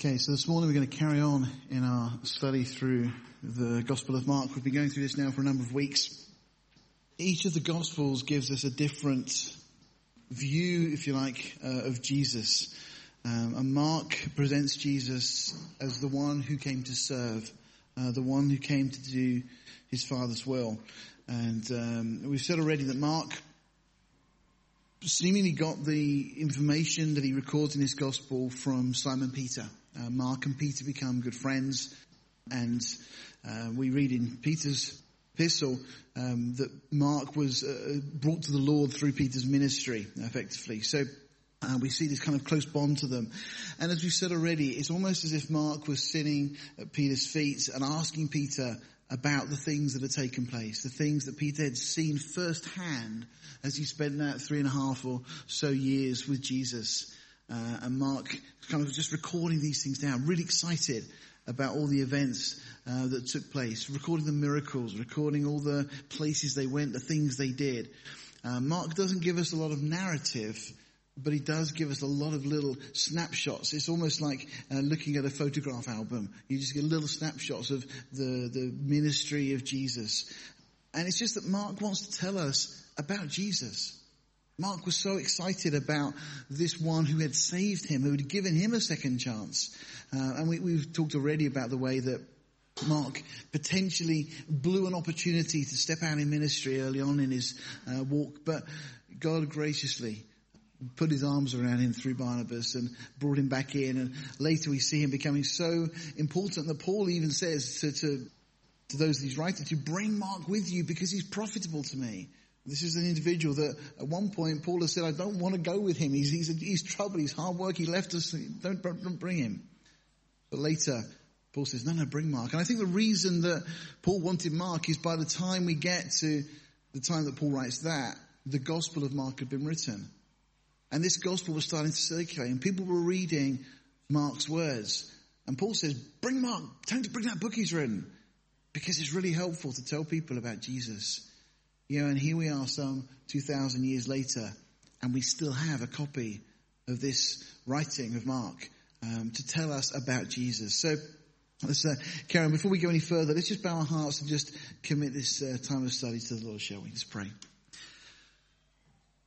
Okay, so this morning we're going to carry on in our study through the Gospel of Mark. We've been going through this now for a number of weeks. Each of the Gospels gives us a different view, if you like, uh, of Jesus. Um, and Mark presents Jesus as the one who came to serve, uh, the one who came to do his Father's will. And um, we've said already that Mark seemingly got the information that he records in his gospel from Simon Peter. Uh, Mark and Peter become good friends, and uh, we read in Peter's epistle um, that Mark was uh, brought to the Lord through Peter's ministry, effectively. So uh, we see this kind of close bond to them. And as we've said already, it's almost as if Mark was sitting at Peter's feet and asking Peter about the things that had taken place, the things that Peter had seen firsthand as he spent that three and a half or so years with Jesus. Uh, and Mark kind of just recording these things down, really excited about all the events uh, that took place, recording the miracles, recording all the places they went, the things they did. Uh, Mark doesn't give us a lot of narrative, but he does give us a lot of little snapshots. It's almost like uh, looking at a photograph album. You just get little snapshots of the, the ministry of Jesus. And it's just that Mark wants to tell us about Jesus. Mark was so excited about this one who had saved him, who had given him a second chance. Uh, and we, we've talked already about the way that Mark potentially blew an opportunity to step out in ministry early on in his uh, walk, but God graciously put his arms around him through Barnabas and brought him back in. And later we see him becoming so important that Paul even says to, to, to those that he's writing to, bring Mark with you because he's profitable to me. This is an individual that at one point Paul has said, I don't want to go with him. He's, he's, he's trouble. He's hard work. He left us. Don't, don't bring him. But later, Paul says, no, no, bring Mark. And I think the reason that Paul wanted Mark is by the time we get to the time that Paul writes that, the gospel of Mark had been written. And this gospel was starting to circulate and people were reading Mark's words. And Paul says, bring Mark, him to bring that book he's written. Because it's really helpful to tell people about Jesus. You know, and here we are some 2,000 years later and we still have a copy of this writing of Mark um, to tell us about Jesus. So let's uh, Karen, before we go any further, let's just bow our hearts and just commit this uh, time of study to the Lord, shall we? Let's pray.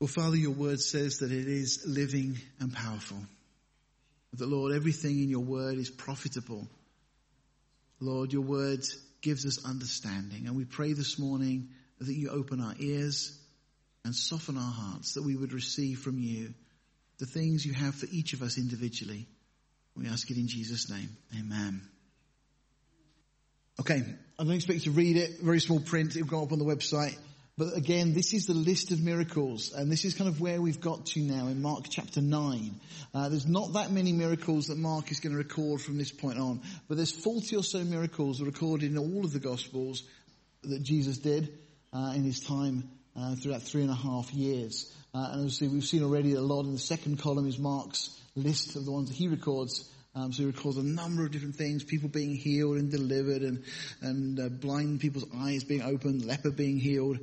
Well, Father, your word says that it is living and powerful. That, Lord, everything in your word is profitable. Lord, your word gives us understanding. And we pray this morning that you open our ears and soften our hearts, that we would receive from you the things you have for each of us individually. We ask it in Jesus' name. Amen. Okay, I don't expect you to read it. Very small print. It'll go up on the website. But again, this is the list of miracles, and this is kind of where we've got to now in Mark chapter 9. Uh, there's not that many miracles that Mark is going to record from this point on, but there's 40 or so miracles recorded in all of the Gospels that Jesus did uh, in his time uh, throughout three and a half years. Uh, and obviously we've seen already a lot in the second column is Mark's list of the ones that he records um, so he records a number of different things, people being healed and delivered and, and uh, blind people's eyes being opened, leper being healed,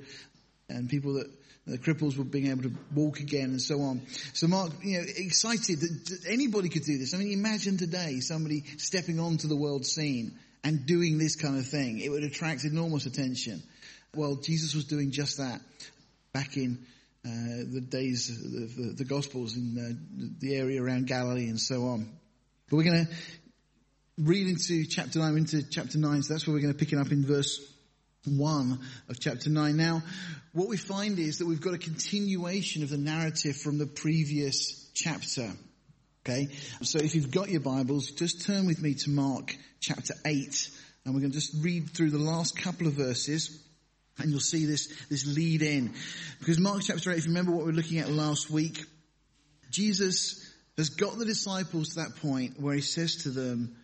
and people that the cripples were being able to walk again and so on. So Mark, you know, excited that anybody could do this. I mean, imagine today somebody stepping onto the world scene and doing this kind of thing. It would attract enormous attention. Well, Jesus was doing just that back in uh, the days of the, the Gospels in uh, the area around Galilee and so on. But we're going to read into chapter 9, into chapter 9, so that's where we're going to pick it up in verse 1 of chapter 9. Now, what we find is that we've got a continuation of the narrative from the previous chapter. Okay? So if you've got your Bibles, just turn with me to Mark chapter 8, and we're going to just read through the last couple of verses. And you'll see this, this lead in. Because Mark chapter 8, if you remember what we were looking at last week, Jesus has got the disciples to that point where he says to them,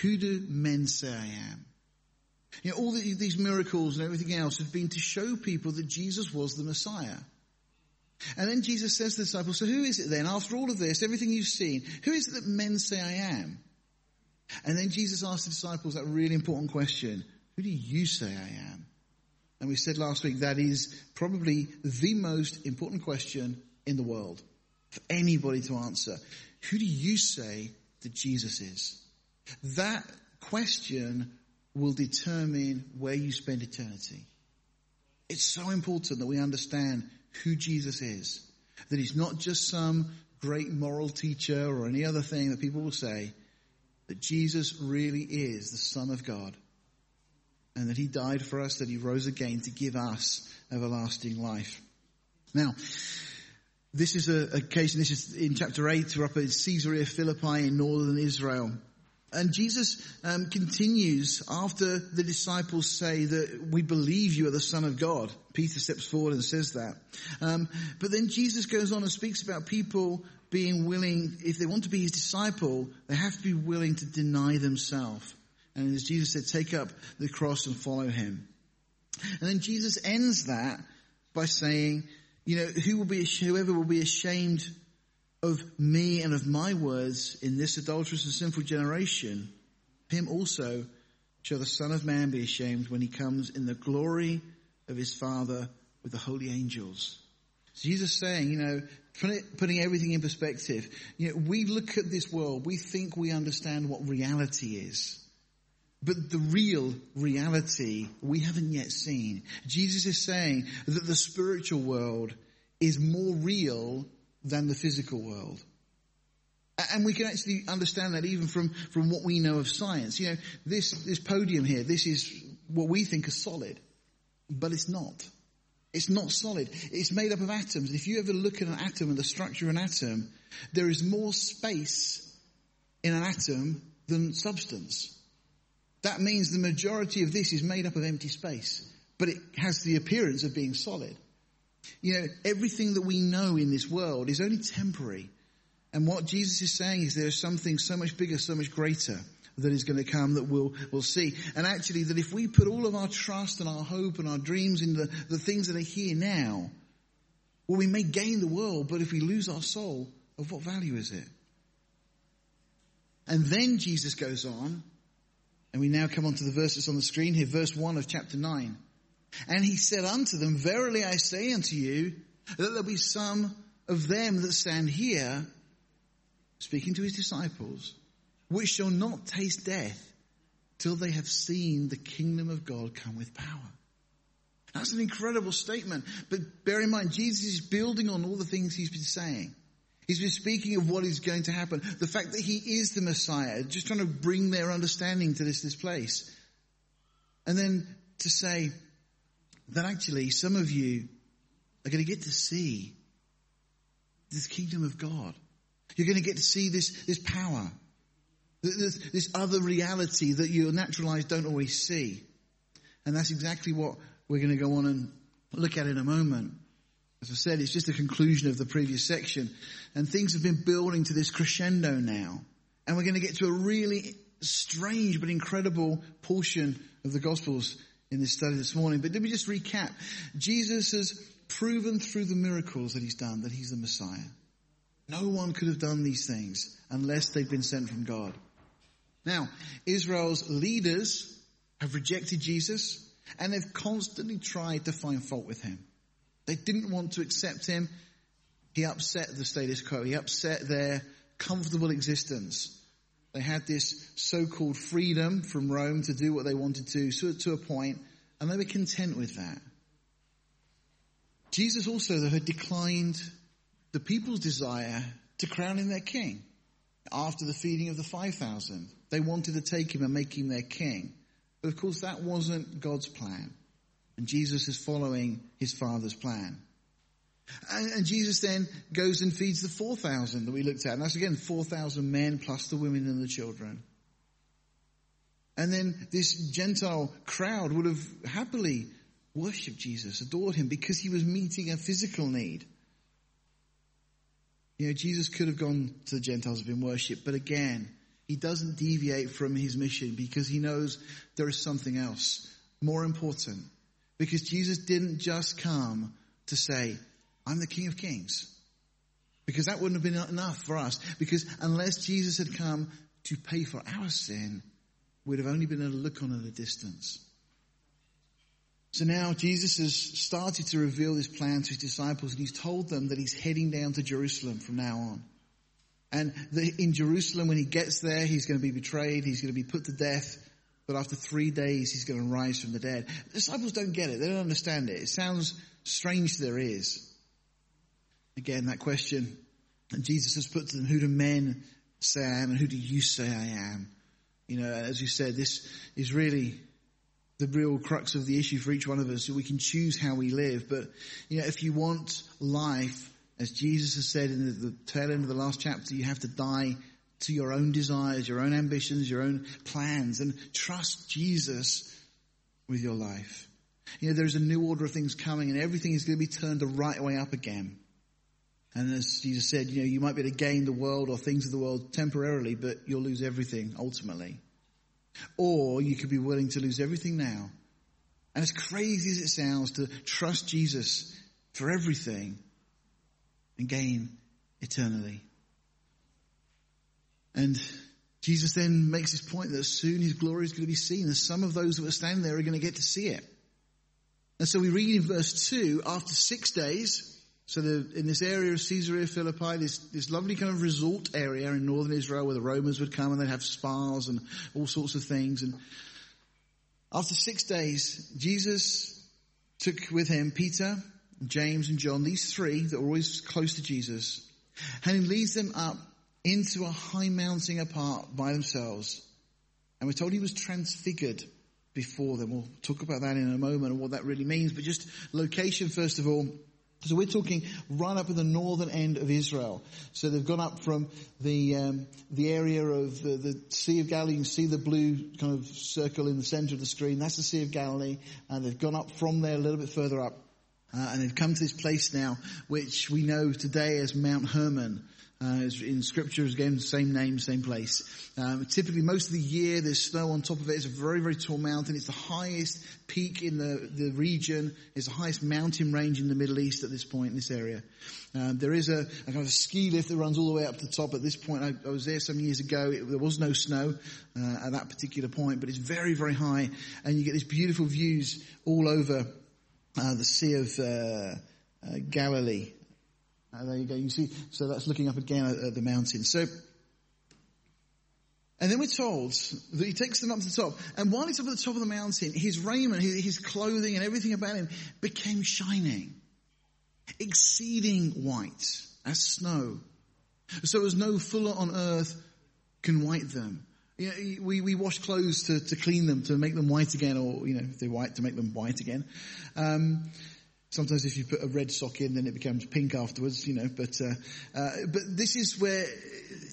who do men say I am? You know, all the, these miracles and everything else have been to show people that Jesus was the Messiah. And then Jesus says to the disciples, so who is it then, after all of this, everything you've seen, who is it that men say I am? And then Jesus asks the disciples that really important question, who do you say I am? And we said last week that is probably the most important question in the world for anybody to answer. Who do you say that Jesus is? That question will determine where you spend eternity. It's so important that we understand who Jesus is. That he's not just some great moral teacher or any other thing that people will say. That Jesus really is the Son of God. And that he died for us, that he rose again to give us everlasting life. Now, this is a occasion, this is in chapter 8, we're up at Caesarea Philippi in northern Israel. And Jesus um, continues after the disciples say that we believe you are the Son of God. Peter steps forward and says that. Um, but then Jesus goes on and speaks about people being willing, if they want to be his disciple, they have to be willing to deny themselves. And as Jesus said, take up the cross and follow him. And then Jesus ends that by saying, you know, who will be, whoever will be ashamed of me and of my words in this adulterous and sinful generation, him also shall the Son of Man be ashamed when he comes in the glory of his Father with the holy angels. Jesus saying, you know, putting everything in perspective, you know, we look at this world, we think we understand what reality is. But the real reality we haven't yet seen. Jesus is saying that the spiritual world is more real than the physical world. And we can actually understand that even from, from what we know of science. You know, this, this podium here, this is what we think is solid, but it's not. It's not solid. It's made up of atoms. If you ever look at an atom and the structure of an atom, there is more space in an atom than substance. That means the majority of this is made up of empty space, but it has the appearance of being solid. You know, everything that we know in this world is only temporary. And what Jesus is saying is there is something so much bigger, so much greater that is going to come that we'll, we'll see. And actually that if we put all of our trust and our hope and our dreams in the, the things that are here now, well, we may gain the world, but if we lose our soul, of what value is it? And then Jesus goes on, and we now come on to the verses on the screen here, verse 1 of chapter 9. And he said unto them, Verily I say unto you, that there be some of them that stand here, speaking to his disciples, which shall not taste death till they have seen the kingdom of God come with power. That's an incredible statement. But bear in mind, Jesus is building on all the things he's been saying. He's been speaking of what is going to happen. The fact that he is the Messiah, just trying to bring their understanding to this, this place. And then to say, that actually some of you are going to get to see this kingdom of God. You're going to get to see this, this power, this, this other reality that your natural eyes don't always see. And that's exactly what we're going to go on and look at in a moment. As I said, it's just a conclusion of the previous section. And things have been building to this crescendo now. And we're going to get to a really strange but incredible portion of the Gospels in this study this morning. But let me just recap. Jesus has proven through the miracles that he's done that he's the Messiah. No one could have done these things unless they'd been sent from God. Now, Israel's leaders have rejected Jesus and they've constantly tried to find fault with him. They didn't want to accept him. He upset the status quo. He upset their comfortable existence. They had this so-called freedom from Rome to do what they wanted to, so to a point, and they were content with that. Jesus also had declined the people's desire to crown him their king after the feeding of the 5,000. They wanted to take him and make him their king. But of course that wasn't God's plan. And Jesus is following his father's plan. And, and, Jesus then goes and feeds the 4,000 that we looked at. And that's again 4,000 men plus the women and the children. And then this Gentile crowd would have happily worshipped Jesus, adored him because he was meeting a physical need. You know, Jesus could have gone to the Gentiles and been worshipped, but again, he doesn't deviate from his mission because he knows there is something else more important. Because Jesus didn't just come to say, I'm the King of Kings. Because that wouldn't have been enough for us. Because unless Jesus had come to pay for our sin, we'd have only been able to look on at a distance. So now Jesus has started to reveal this plan to his disciples and he's told them that he's heading down to Jerusalem from now on. And in Jerusalem, when he gets there, he's going to be betrayed, he's going to be put to death, but after three days, he's going to rise from the dead. The disciples don't get it. They don't understand it. It sounds strange to their ears. Again, that question Jesus has put to them, who do men say I am and who do you say I am? You know, as you said, this is really the real crux of the issue for each one of us. So we can choose how we live. But, you know, if you want life, as Jesus has said in the, the tail end of the last chapter, you have to die to your own desires, your own ambitions, your own plans, and trust Jesus with your life. You know, there's a new order of things coming and everything is going to be turned the right way up again. And as Jesus said, you know, you might be able to gain the world or things of the world temporarily, but you'll lose everything ultimately. Or you could be willing to lose everything now. And as crazy as it sounds to trust Jesus for everything and gain eternally. And Jesus then makes this point that soon his glory is going to be seen and some of those that are standing there are going to get to see it. And so we read in verse 2, after six days, so the, in this area of Caesarea Philippi, this, this lovely kind of resort area in northern Israel where the Romans would come and they'd have spas and all sorts of things. And after six days, Jesus took with him Peter, James and John, these three that were always close to Jesus, and he leads them up into a high mountain apart by themselves. And we're told he was transfigured before them. We'll talk about that in a moment and what that really means. But just location, first of all, so we're talking right up at the northern end of Israel. So they've gone up from the um, the area of the, the, Sea of Galilee. You can see the blue kind of circle in the center of the screen. That's the Sea of Galilee. And they've gone up from there a little bit further up. Uh, and they've come to this place now, which we know today as Mount Hermon. Uh, in scriptures, again, same name, same place. Um, typically, most of the year, there's snow on top of it. It's a very, very tall mountain. It's the highest peak in the, the region. It's the highest mountain range in the Middle East at this point in this area. Um, there is a, a, kind of ski lift that runs all the way up to the top. At this point, I, I was there some years ago. It, there was no snow uh, at that particular point, but it's very, very high, and you get these beautiful views all over uh, the Sea of uh, uh, Galilee. Uh, there you go. You see, so that's looking up again at, at the mountain. So, and then we're told that he takes them up to the top. And while he's up at the top of the mountain, his raiment, his, his clothing and everything about him became shining, exceeding white as snow. So as no fuller on earth can white them. You know, we, we wash clothes to, to clean them, to make them white again, or, you know, if they're white, to make them white again. Um, Sometimes if you put a red sock in, then it becomes pink afterwards, you know, but, uh, uh, but this is where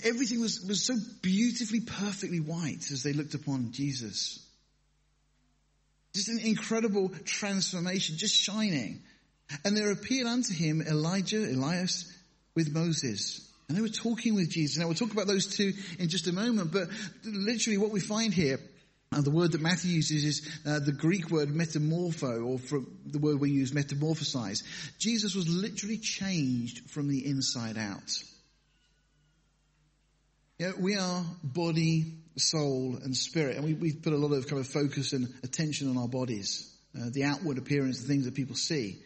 everything was, was so beautifully, perfectly white as they looked upon Jesus. Just an incredible transformation, just shining. And there appeared unto him Elijah, Elias, with Moses. And they were talking with Jesus. Now we'll talk about those two in just a moment, but literally what we find here and the word that Matthew uses is uh, the Greek word metamorpho, or the word we use metamorphosize. Jesus was literally changed from the inside out. We are body, soul, and spirit, and we, we put a lot of kind of focus and attention on our bodies, uh, the outward appearance, the things that people see.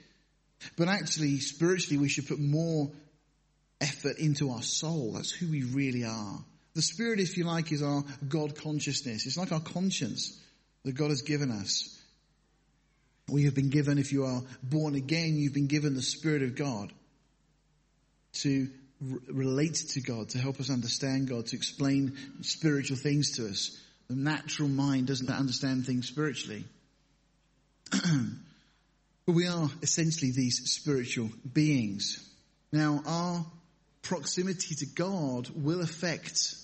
But actually, spiritually, we should put more effort into our soul. That's who we really are. The Spirit, if you like, is our God consciousness. It's like our conscience that God has given us. We have been given, if you are born again, you've been given the Spirit of God to r- relate to God, to help us understand God, to explain spiritual things to us. The natural mind doesn't understand things spiritually. but we are essentially these spiritual beings. Now, our proximity to God will affect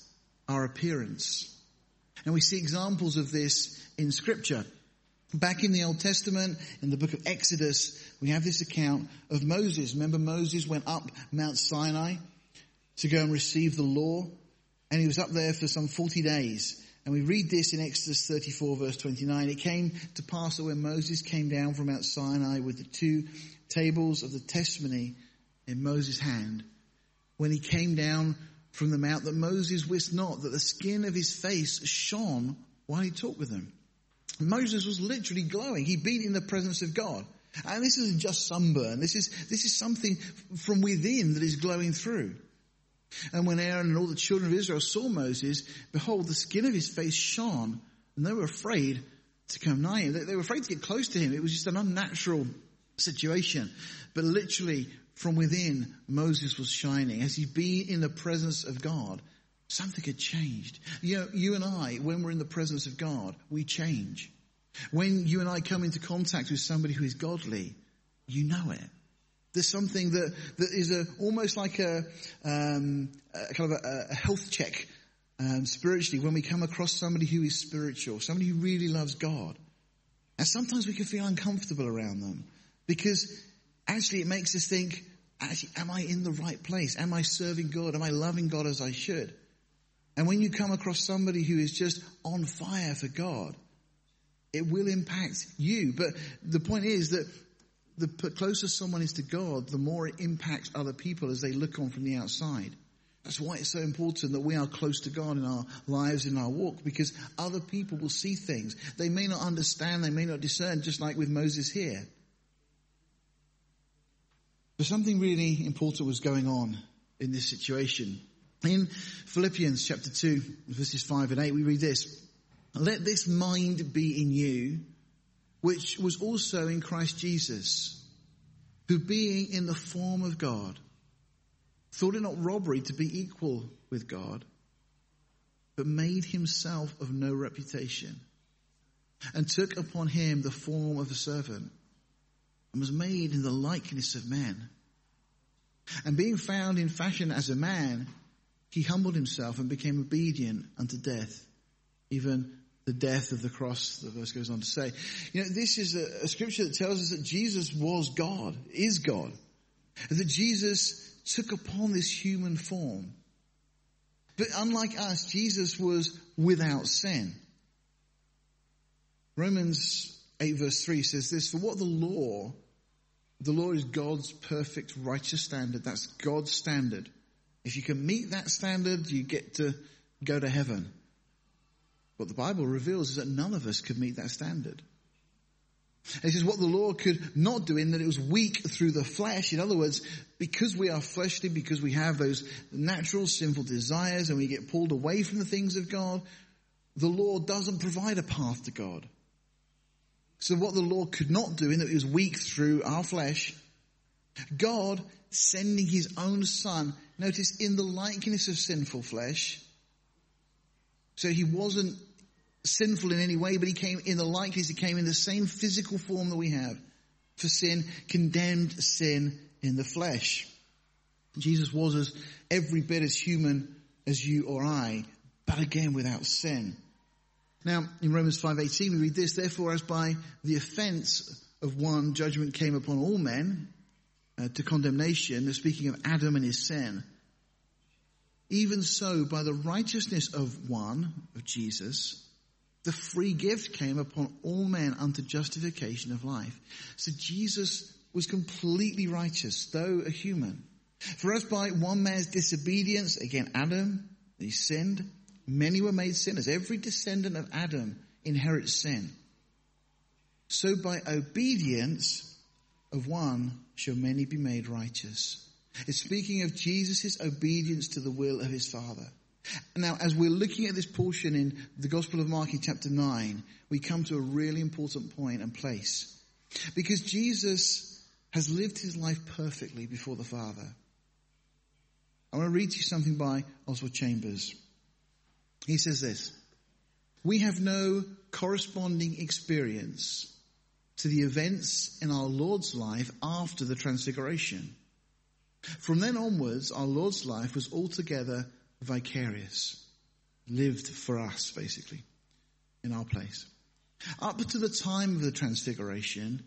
our appearance. And we see examples of this in scripture. Back in the Old Testament, in the book of Exodus, we have this account of Moses. Remember Moses went up Mount Sinai to go and receive the law, and he was up there for some 40 days. And we read this in Exodus 34 verse 29. It came to pass that when Moses came down from Mount Sinai with the two tables of the testimony in Moses' hand, when he came down from the mount that Moses wist not that the skin of his face shone while he talked with them. Moses was literally glowing. He'd been in the presence of God. And this isn't just sunburn. This is, this is something from within that is glowing through. And when Aaron and all the children of Israel saw Moses, behold, the skin of his face shone, and they were afraid to come nigh him. They were afraid to get close to him. It was just an unnatural situation. But literally, from within, Moses was shining. As he'd been in the presence of God, something had changed. You know, you and I, when we're in the presence of God, we change. When you and I come into contact with somebody who is godly, you know it. There's something that, that is a, almost like a, um, a kind of a, a health check um, spiritually when we come across somebody who is spiritual, somebody who really loves God. And sometimes we can feel uncomfortable around them because actually it makes us think, actually, am I in the right place? Am I serving God? Am I loving God as I should? And when you come across somebody who is just on fire for God, it will impact you. But the point is that the closer someone is to God, the more it impacts other people as they look on from the outside. That's why it's so important that we are close to God in our lives, in our walk, because other people will see things. They may not understand, they may not discern, just like with Moses here. But something really important was going on in this situation. In Philippians chapter 2, verses 5 and 8, we read this. Let this mind be in you, which was also in Christ Jesus, who being in the form of God, thought it not robbery to be equal with God, but made himself of no reputation, and took upon him the form of a servant, and was made in the likeness of men. And being found in fashion as a man, he humbled himself and became obedient unto death, even the death of the cross, the verse goes on to say. You know, this is a, a scripture that tells us that Jesus was God, is God. That Jesus took upon this human form. But unlike us, Jesus was without sin. Romans 8 verse 3 says this, for what the law, the law is God's perfect righteous standard. That's God's standard. If you can meet that standard, you get to go to heaven. What the Bible reveals is that none of us could meet that standard. This is what the law could not do in that it was weak through the flesh. In other words, because we are fleshly, because we have those natural sinful desires and we get pulled away from the things of God, the law doesn't provide a path to God. So what the law could not do in that it was weak through our flesh, God sending his own son, notice in the likeness of sinful flesh, so he wasn't sinful in any way, but he came in the likeness, he came in the same physical form that we have for sin, condemned sin in the flesh. Jesus was as every bit as human as you or I, but again without sin. Now, in Romans 5.18 we read this, therefore as by the offense of one judgment came upon all men uh, to condemnation, they're speaking of Adam and his sin, even so by the righteousness of one, of Jesus, the free gift came upon all men unto justification of life. So Jesus was completely righteous, though a human. For as by one man's disobedience, again Adam, he sinned, many were made sinners. Every descendant of Adam inherits sin. So by obedience of one shall many be made righteous. It's speaking of Jesus' obedience to the will of his Father. Now, as we're looking at this portion in the Gospel of Mark in chapter 9, we come to a really important point and place. Because Jesus has lived his life perfectly before the Father. I want to read to you something by Oswald Chambers. He says this, we have no corresponding experience to the events in our Lord's life after the transfiguration. From then onwards, our Lord's life was altogether vicarious, lived for us, basically, in our place. Up to the time of the transfiguration,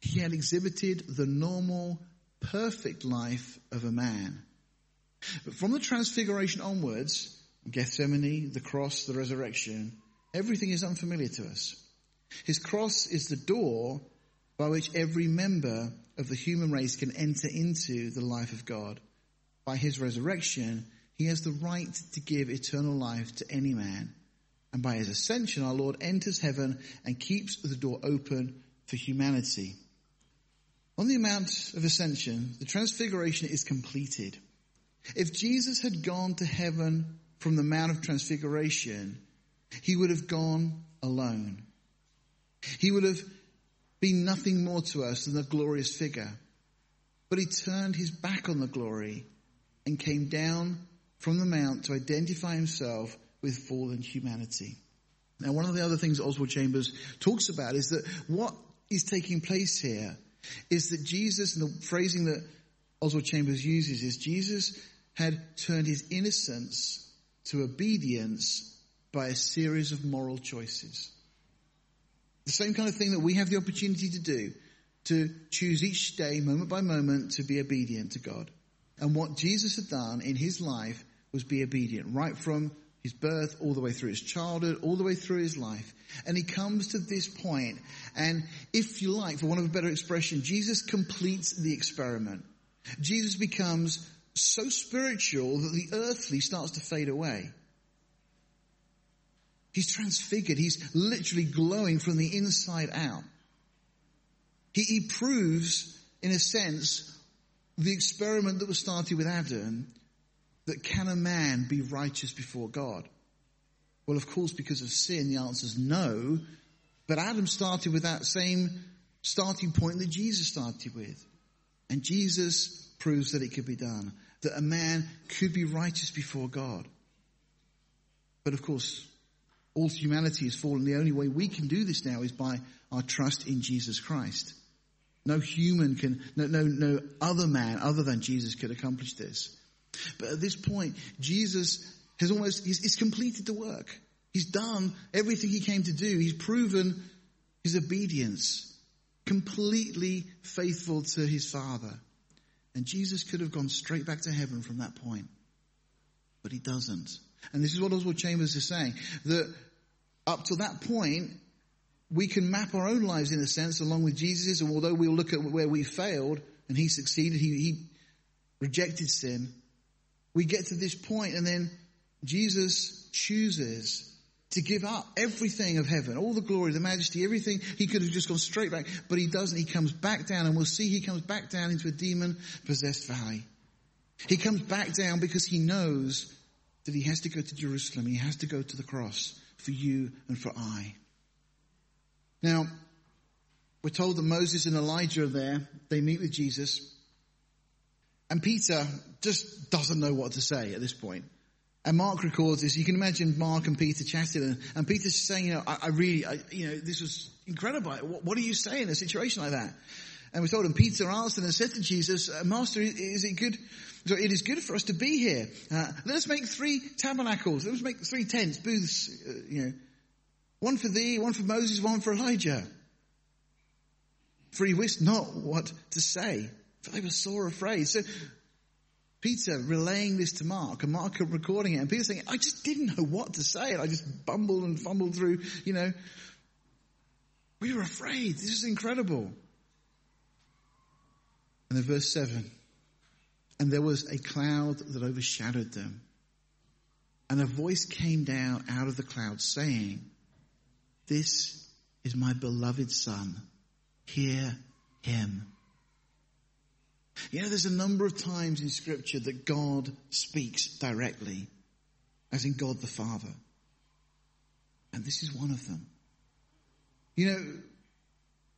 he had exhibited the normal, perfect life of a man. But from the transfiguration onwards, Gethsemane, the cross, the resurrection, everything is unfamiliar to us. His cross is the door by which every member of the human race can enter into the life of God. By his resurrection, he has the right to give eternal life to any man. And by his ascension, our Lord enters heaven and keeps the door open for humanity. On the Mount of Ascension, the transfiguration is completed. If Jesus had gone to heaven from the Mount of Transfiguration, he would have gone alone. He would have been nothing more to us than a glorious figure. But he turned his back on the glory and came down from the mount to identify himself with fallen humanity. Now, one of the other things Oswald Chambers talks about is that what is taking place here is that Jesus, and the phrasing that Oswald Chambers uses is Jesus had turned his innocence to obedience by a series of moral choices. The same kind of thing that we have the opportunity to do, to choose each day, moment by moment, to be obedient to God. And what Jesus had done in his life was be obedient, right from his birth, all the way through his childhood, all the way through his life. And he comes to this point, and if you like, for want of a better expression, Jesus completes the experiment. Jesus becomes so spiritual that the earthly starts to fade away. He's transfigured. He's literally glowing from the inside out. He, he proves, in a sense, the experiment that was started with Adam that can a man be righteous before God? Well, of course, because of sin, the answer is no. But Adam started with that same starting point that Jesus started with. And Jesus proves that it could be done, that a man could be righteous before God. But of course, all humanity has fallen. The only way we can do this now is by our trust in Jesus Christ. No human can, no, no, no other man other than Jesus could accomplish this. But at this point, Jesus has almost, he's, he's completed the work. He's done everything he came to do. He's proven his obedience, completely faithful to his Father. And Jesus could have gone straight back to heaven from that point. But he doesn't. And this is what Oswald Chambers is saying, that up to that point, we can map our own lives in a sense along with Jesus', and although we'll look at where we failed and he succeeded, he, he rejected sin, we get to this point and then Jesus chooses to give up everything of heaven, all the glory, the majesty, everything. He could have just gone straight back, but he doesn't. He comes back down and we'll see he comes back down into a demon possessed valley. He comes back down because he knows that he has to go to Jerusalem. He has to go to the cross for you and for I. Now, we're told that Moses and Elijah are there. They meet with Jesus. And Peter just doesn't know what to say at this point. And Mark records this. You can imagine Mark and Peter chatting, and, and Peter's saying, "You know, I, I really, I, you know, this was incredible. What, what, do you say in a situation like that?" And we told him Peter answered and said to Jesus, uh, "Master, is it good? So it is good for us to be here. Uh, let us make three tabernacles. Let us make three tents, booths. Uh, you know, one for thee, one for Moses, one for Elijah." For he wist not what to say, for they were sore afraid. So Peter relaying this to Mark and Mark recording it and Peter saying, I just didn't know what to say and I just bumbled and fumbled through, you know. We were afraid. This is incredible. And then verse 7. And there was a cloud that overshadowed them. And a voice came down out of the cloud saying, This is my beloved son. Hear him. You know, there's a number of times in scripture that God speaks directly, as in God the Father. And this is one of them. You know,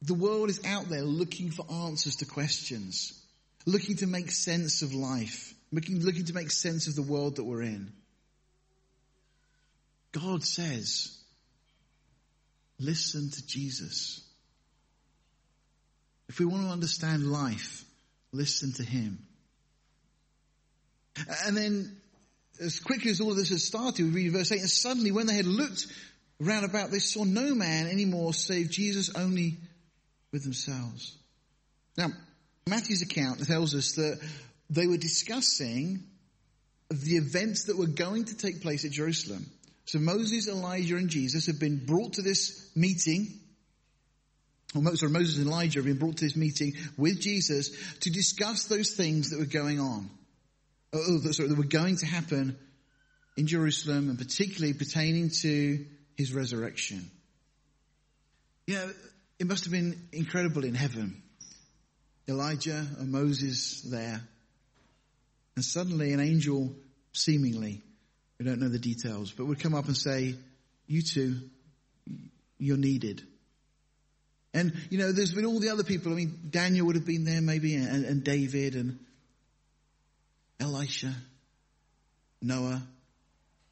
the world is out there looking for answers to questions, looking to make sense of life, looking, looking to make sense of the world that we're in. God says, listen to Jesus. If we want to understand life, Listen to him. And then, as quickly as all of this had started, we read verse 8, and suddenly when they had looked round about, they saw no man anymore save Jesus only with themselves. Now, Matthew's account tells us that they were discussing the events that were going to take place at Jerusalem. So Moses, Elijah, and Jesus had been brought to this meeting or Moses and Elijah have been brought to this meeting with Jesus to discuss those things that were going on. Uh, oh, oh sorry, that were going to happen in Jerusalem and particularly pertaining to his resurrection. Yeah, it must have been incredible in heaven. Elijah and Moses there. And suddenly an angel, seemingly, we don't know the details, but would come up and say, you two, you're needed. And, you know, there's been all the other people. I mean, Daniel would have been there maybe, and, and David, and Elisha, Noah.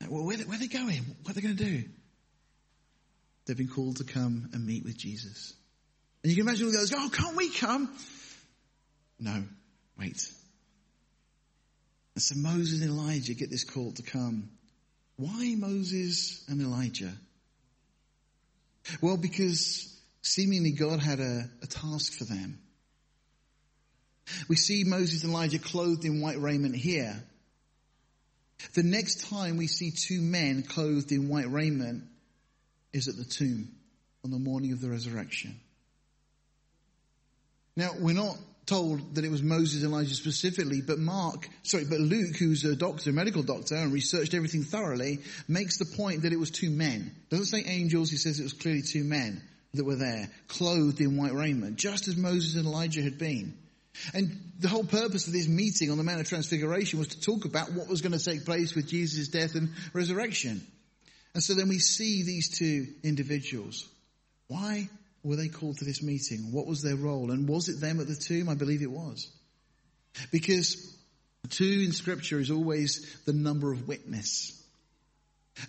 Uh, well, where, where are they going? What are they going to do? They've been called to come and meet with Jesus. And you can imagine all the others go, oh, can't we come? No, wait. And so Moses and Elijah get this call to come. Why Moses and Elijah? Well, because seemingly God had a, a task for them. We see Moses and Elijah clothed in white raiment here. The next time we see two men clothed in white raiment is at the tomb on the morning of the resurrection. Now, we're not told that it was Moses and Elijah specifically, but Mark, sorry, but Luke, who's a doctor, a medical doctor, and researched everything thoroughly, makes the point that it was two men. Doesn't say angels, he says it was clearly two men that were there, clothed in white raiment, just as Moses and Elijah had been. And the whole purpose of this meeting on the Mount of Transfiguration was to talk about what was going to take place with Jesus' death and resurrection. And so then we see these two individuals. Why were they called to this meeting? What was their role? And was it them at the tomb? I believe it was. Because two in scripture is always the number of witness.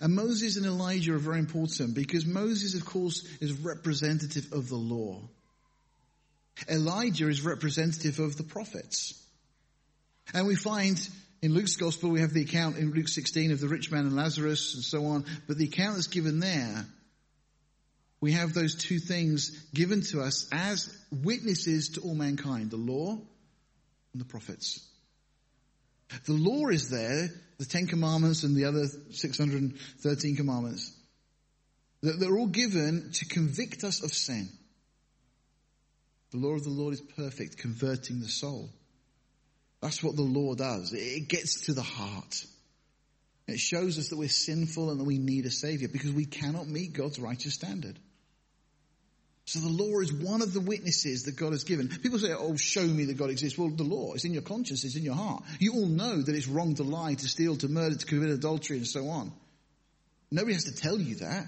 And Moses and Elijah are very important because Moses, of course, is representative of the law. Elijah is representative of the prophets. And we find in Luke's gospel, we have the account in Luke 16 of the rich man and Lazarus and so on, but the account that's given there, we have those two things given to us as witnesses to all mankind, the law and the prophets. The law is there, the Ten Commandments and the other 613 commandments. They're all given to convict us of sin. The law of the Lord is perfect, converting the soul. That's what the law does. It gets to the heart. It shows us that we're sinful and that we need a savior because we cannot meet God's righteous standard. So the law is one of the witnesses that God has given. People say, oh, show me that God exists. Well, the law is in your conscience, it's in your heart. You all know that it's wrong to lie, to steal, to murder, to commit adultery, and so on. Nobody has to tell you that.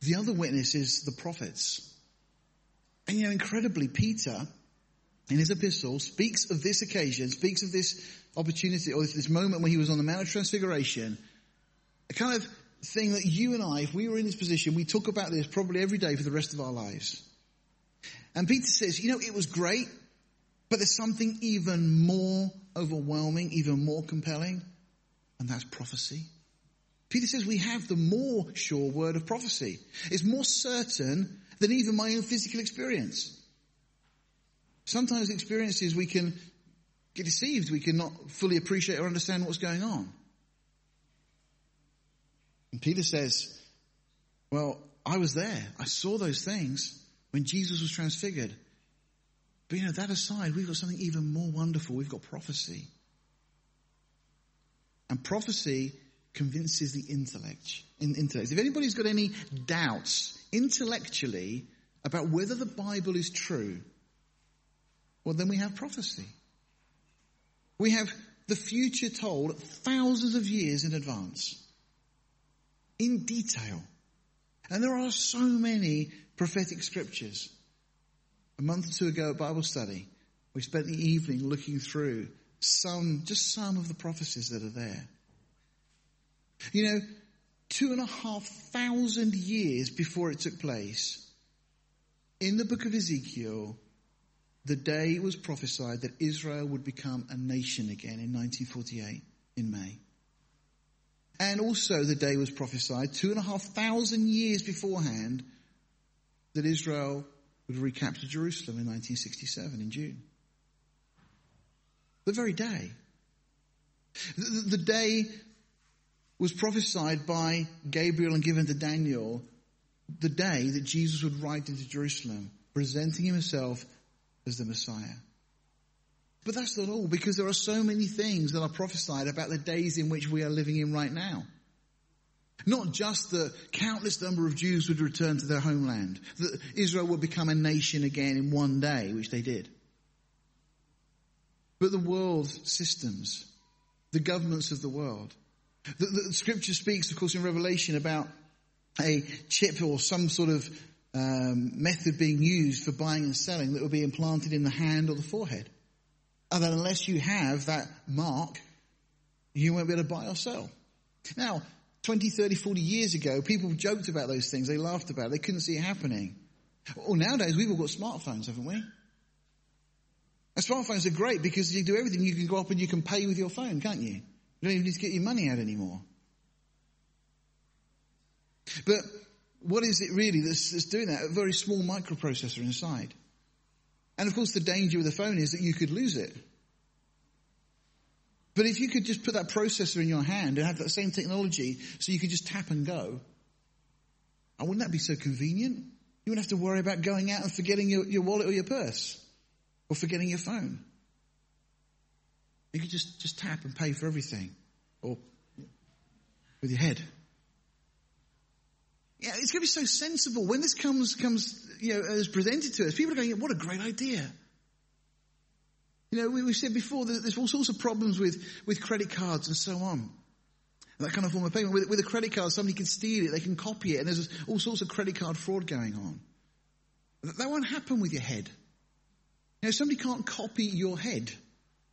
The other witness is the prophets. And you know, incredibly, Peter, in his epistle, speaks of this occasion, speaks of this opportunity, or this moment when he was on the Mount of Transfiguration, a kind of thing that you and I, if we were in this position, we talk about this probably every day for the rest of our lives. And Peter says, you know, it was great, but there's something even more overwhelming, even more compelling, and that's prophecy. Peter says we have the more sure word of prophecy. It's more certain than even my own physical experience. Sometimes experiences we can get deceived, we cannot fully appreciate or understand what's going on. And Peter says, well, I was there. I saw those things when Jesus was transfigured. But you know, that aside, we've got something even more wonderful. We've got prophecy. And prophecy convinces the intellect. In, intellect. If anybody's got any doubts intellectually about whether the Bible is true, well, then we have prophecy. We have the future told thousands of years in advance in detail. And there are so many prophetic scriptures. A month or two ago at Bible study, we spent the evening looking through some, just some of the prophecies that are there. You know, two and a half thousand years before it took place, in the book of Ezekiel, the day was prophesied that Israel would become a nation again in 1948 in May. And also the day was prophesied two and a half thousand years beforehand that Israel would recapture Jerusalem in 1967 in June. The very day. The, the day was prophesied by Gabriel and given to Daniel the day that Jesus would ride into Jerusalem, presenting himself as the Messiah. But that's not all, because there are so many things that are prophesied about the days in which we are living in right now. Not just the countless number of Jews would return to their homeland, that Israel would become a nation again in one day, which they did. but the world systems, the governments of the world. The, the scripture speaks, of course, in Revelation about a chip or some sort of um, method being used for buying and selling that will be implanted in the hand or the forehead. And unless you have that mark, you won't be able to buy or sell. Now, 20, 30, 40 years ago, people joked about those things. They laughed about it. They couldn't see it happening. Well, nowadays, we've all got smartphones, haven't we? And smartphones are great because you do everything. You can go up and you can pay with your phone, can't you? You don't even need to get your money out anymore. But what is it really that's, that's doing that? A very small microprocessor inside. And of course the danger with the phone is that you could lose it. But if you could just put that processor in your hand and have that same technology so you could just tap and go, oh, wouldn't that be so convenient? You wouldn't have to worry about going out and forgetting your, your wallet or your purse or forgetting your phone. You could just, just tap and pay for everything or with your head. Yeah, it's going to be so sensible. When this comes, comes, you know, as presented to us, people are going, what a great idea. You know, we, we said before that there's all sorts of problems with, with credit cards and so on. That kind of form of payment. With, with a credit card, somebody can steal it, they can copy it, and there's all sorts of credit card fraud going on. That won't happen with your head. You know, somebody can't copy your head.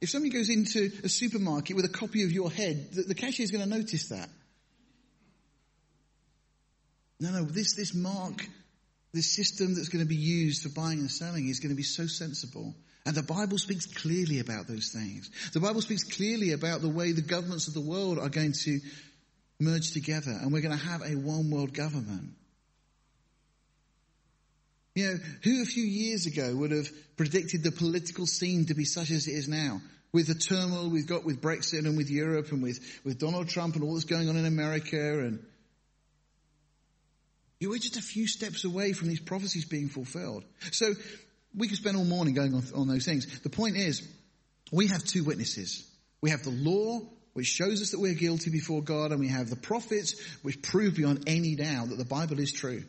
If somebody goes into a supermarket with a copy of your head, the, the cashier is going to notice that. No, no, this, this mark, this system that's going to be used for buying and selling is going to be so sensible. And the Bible speaks clearly about those things. The Bible speaks clearly about the way the governments of the world are going to merge together and we're going to have a one world government. You know, who a few years ago would have predicted the political scene to be such as it is now? With the turmoil we've got with Brexit and with Europe and with, with Donald Trump and all that's going on in America and you were just a few steps away from these prophecies being fulfilled. So we could spend all morning going on, on those things. The point is, we have two witnesses. We have the law, which shows us that we're guilty before God, and we have the prophets, which prove beyond any doubt that the Bible is true.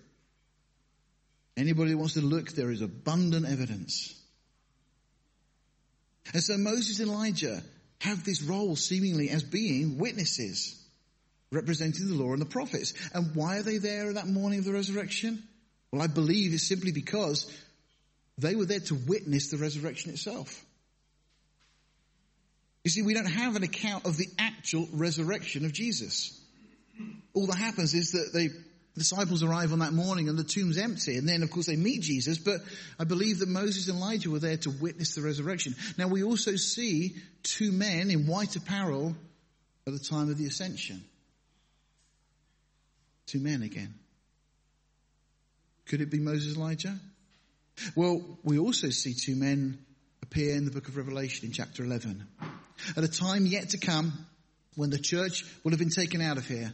Anybody who wants to look, there is abundant evidence. And so Moses and Elijah have this role seemingly as being witnesses representing the law and the prophets. And why are they there that morning of the resurrection? Well, I believe it's simply because they were there to witness the resurrection itself. You see, we don't have an account of the actual resurrection of Jesus. All that happens is that the disciples arrive on that morning and the tomb's empty. And then, of course, they meet Jesus. But I believe that Moses and Elijah were there to witness the resurrection. Now, we also see two men in white apparel at the time of the ascension. Two men again. Could it be Moses and Elijah? Well, we also see two men appear in the book of Revelation in chapter 11. At a time yet to come, when the church will have been taken out of here,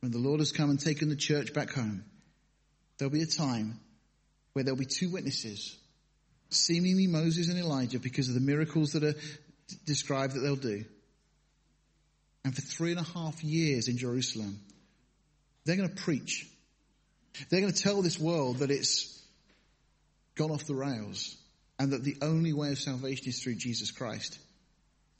when the Lord has come and taken the church back home, there'll be a time where there'll be two witnesses, seemingly Moses and Elijah, because of the miracles that are described that they'll do. And for three and a half years in Jerusalem, they're going to preach. They're going to tell this world that it's gone off the rails and that the only way of salvation is through Jesus Christ.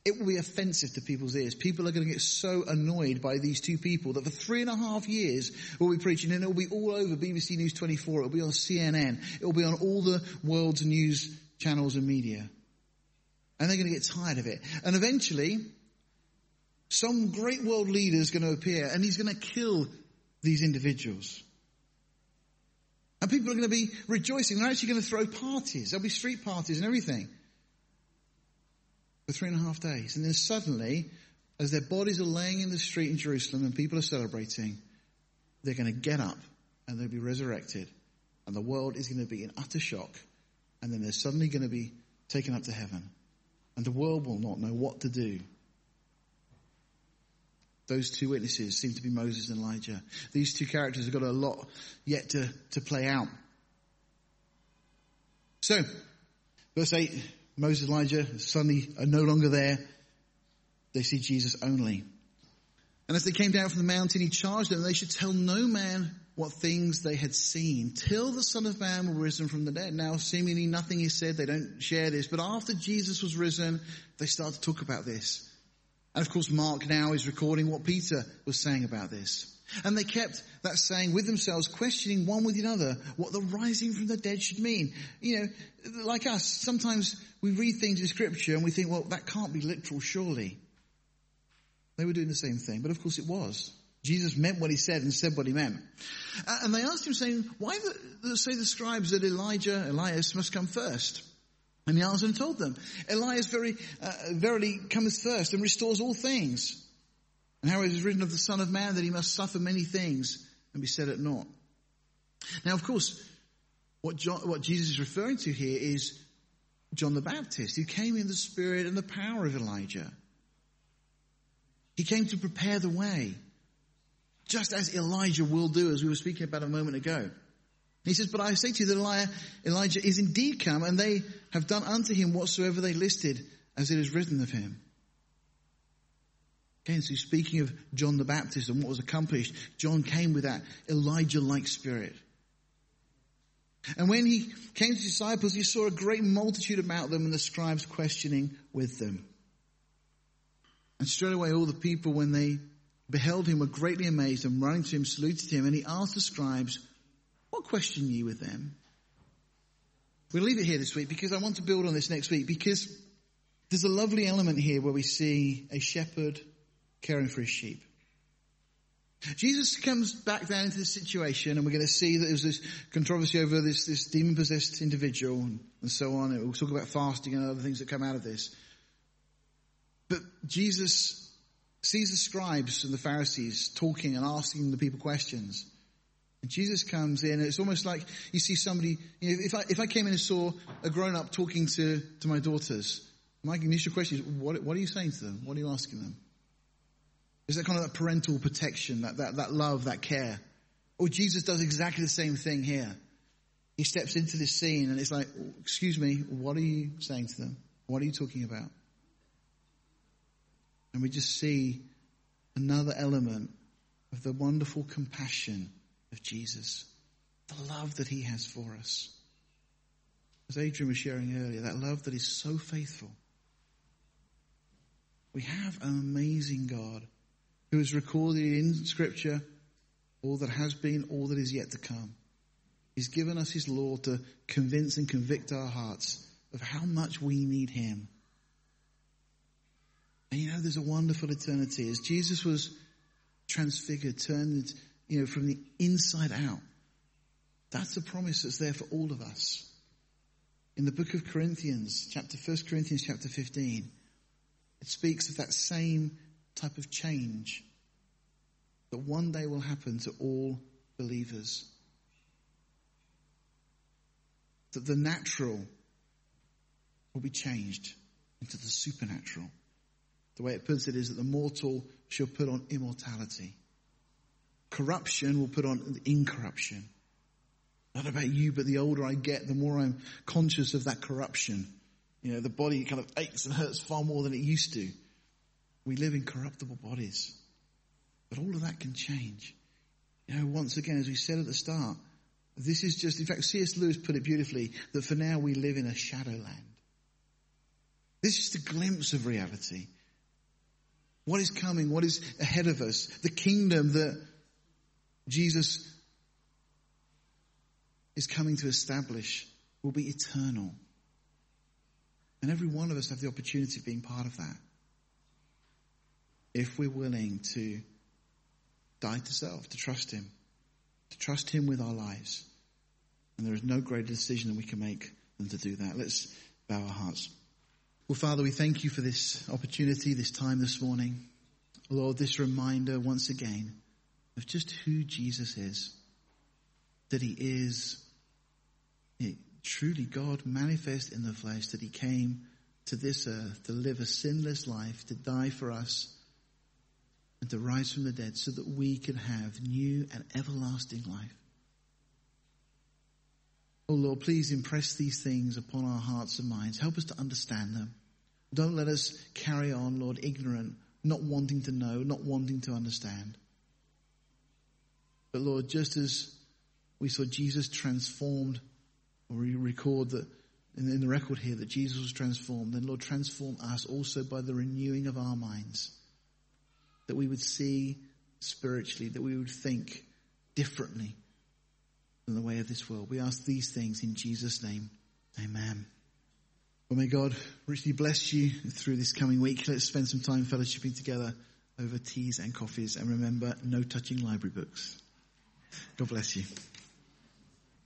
It will be offensive to people's ears. People are going to get so annoyed by these two people that for three and a half years we'll be preaching and it will be all over BBC News 24. It will be on CNN. It will be on all the world's news channels and media. And they're going to get tired of it. And eventually, some great world leader is going to appear and he's going to kill these individuals. And people are going to be rejoicing. They're actually going to throw parties. There'll be street parties and everything for three and a half days. And then suddenly, as their bodies are laying in the street in Jerusalem and people are celebrating, they're going to get up and they'll be resurrected. And the world is going to be in utter shock. And then they're suddenly going to be taken up to heaven. And the world will not know what to do those two witnesses seem to be Moses and Elijah. These two characters have got a lot yet to, to play out. So, verse 8, Moses and Elijah suddenly are no longer there. They see Jesus only. And as they came down from the mountain, he charged them they should tell no man what things they had seen till the Son of Man were risen from the dead. Now, seemingly nothing is said. They don't share this. But after Jesus was risen, they start to talk about this. And of course, Mark now is recording what Peter was saying about this. And they kept that saying with themselves, questioning one with another what the rising from the dead should mean. You know, like us, sometimes we read things in scripture and we think, well, that can't be literal, surely. They were doing the same thing, but of course it was. Jesus meant what he said and said what he meant. And they asked him saying, why the, say the scribes that Elijah, Elias must come first? And he answered and told them, Elias very, uh, verily cometh first and restores all things. And how it is written of the Son of Man that he must suffer many things and be set at naught. Now, of course, what, John, what Jesus is referring to here is John the Baptist, who came in the spirit and the power of Elijah. He came to prepare the way, just as Elijah will do, as we were speaking about a moment ago. He says, But I say to you that Elijah is indeed come, and they have done unto him whatsoever they listed, as it is written of him. Again, so speaking of John the Baptist and what was accomplished, John came with that Elijah-like spirit. And when he came to the disciples, he saw a great multitude about them and the scribes questioning with them. And straight away all the people, when they beheld him, were greatly amazed and running to him, saluted him. And he asked the scribes, what question you with them? We'll leave it here this week because I want to build on this next week because there's a lovely element here where we see a shepherd caring for his sheep. Jesus comes back down into the situation and we're going to see that there's this controversy over this, this demon possessed individual and, and so on. We'll talk about fasting and other things that come out of this. But Jesus sees the scribes and the Pharisees talking and asking the people questions. Jesus comes in, and it's almost like you see somebody, you know, if I, if I came in and saw a grown up talking to, to my daughters, my initial question is, what, what are you saying to them? What are you asking them? Is that kind of that parental protection, that, that, that love, that care? Or Jesus does exactly the same thing here. He steps into this scene and it's like, excuse me, what are you saying to them? What are you talking about? And we just see another element of the wonderful compassion of Jesus, the love that he has for us. As Adrian was sharing earlier, that love that is so faithful. We have an amazing God who has recorded in Scripture all that has been, all that is yet to come. He's given us His law to convince and convict our hearts of how much we need Him. And you know, there's a wonderful eternity. As Jesus was transfigured, turned, you know, from the inside out, that's a promise that's there for all of us. In the book of Corinthians, chapter 1 Corinthians chapter 15, it speaks of that same type of change that one day will happen to all believers. That the natural will be changed into the supernatural. The way it puts it is that the mortal shall put on immortality. Corruption will put on incorruption. Not about you, but the older I get, the more I'm conscious of that corruption. You know, the body kind of aches and hurts far more than it used to. We live in corruptible bodies. But all of that can change. You know, once again, as we said at the start, this is just, in fact, C.S. Lewis put it beautifully, that for now we live in a shadowland. This is just a glimpse of reality. What is coming? What is ahead of us? The kingdom that Jesus is coming to establish will be eternal. And every one of us have the opportunity of being part of that if we're willing to die to self, to trust Him, to trust Him with our lives. And there is no greater decision that we can make than to do that. Let's bow our hearts. Well, Father, we thank you for this opportunity, this time this morning. Lord, this reminder once again of just who Jesus is. That He is truly God manifest in the flesh, that He came to this earth to live a sinless life, to die for us, and to rise from the dead so that we can have new and everlasting life. Oh Lord, please impress these things upon our hearts and minds. Help us to understand them. Don't let us carry on, Lord, ignorant, not wanting to know, not wanting to understand. But Lord, just as we saw Jesus transformed, or we record that in, the record here that Jesus was transformed, then Lord, transform us also by the renewing of our minds. That we would see spiritually, that we would think differently than the way of this world. We ask these things in Jesus' name. Amen. Well, may God richly bless you through this coming week. Let's spend some time fellowshipping together over teas and coffees. And remember, no touching library books. God bless you.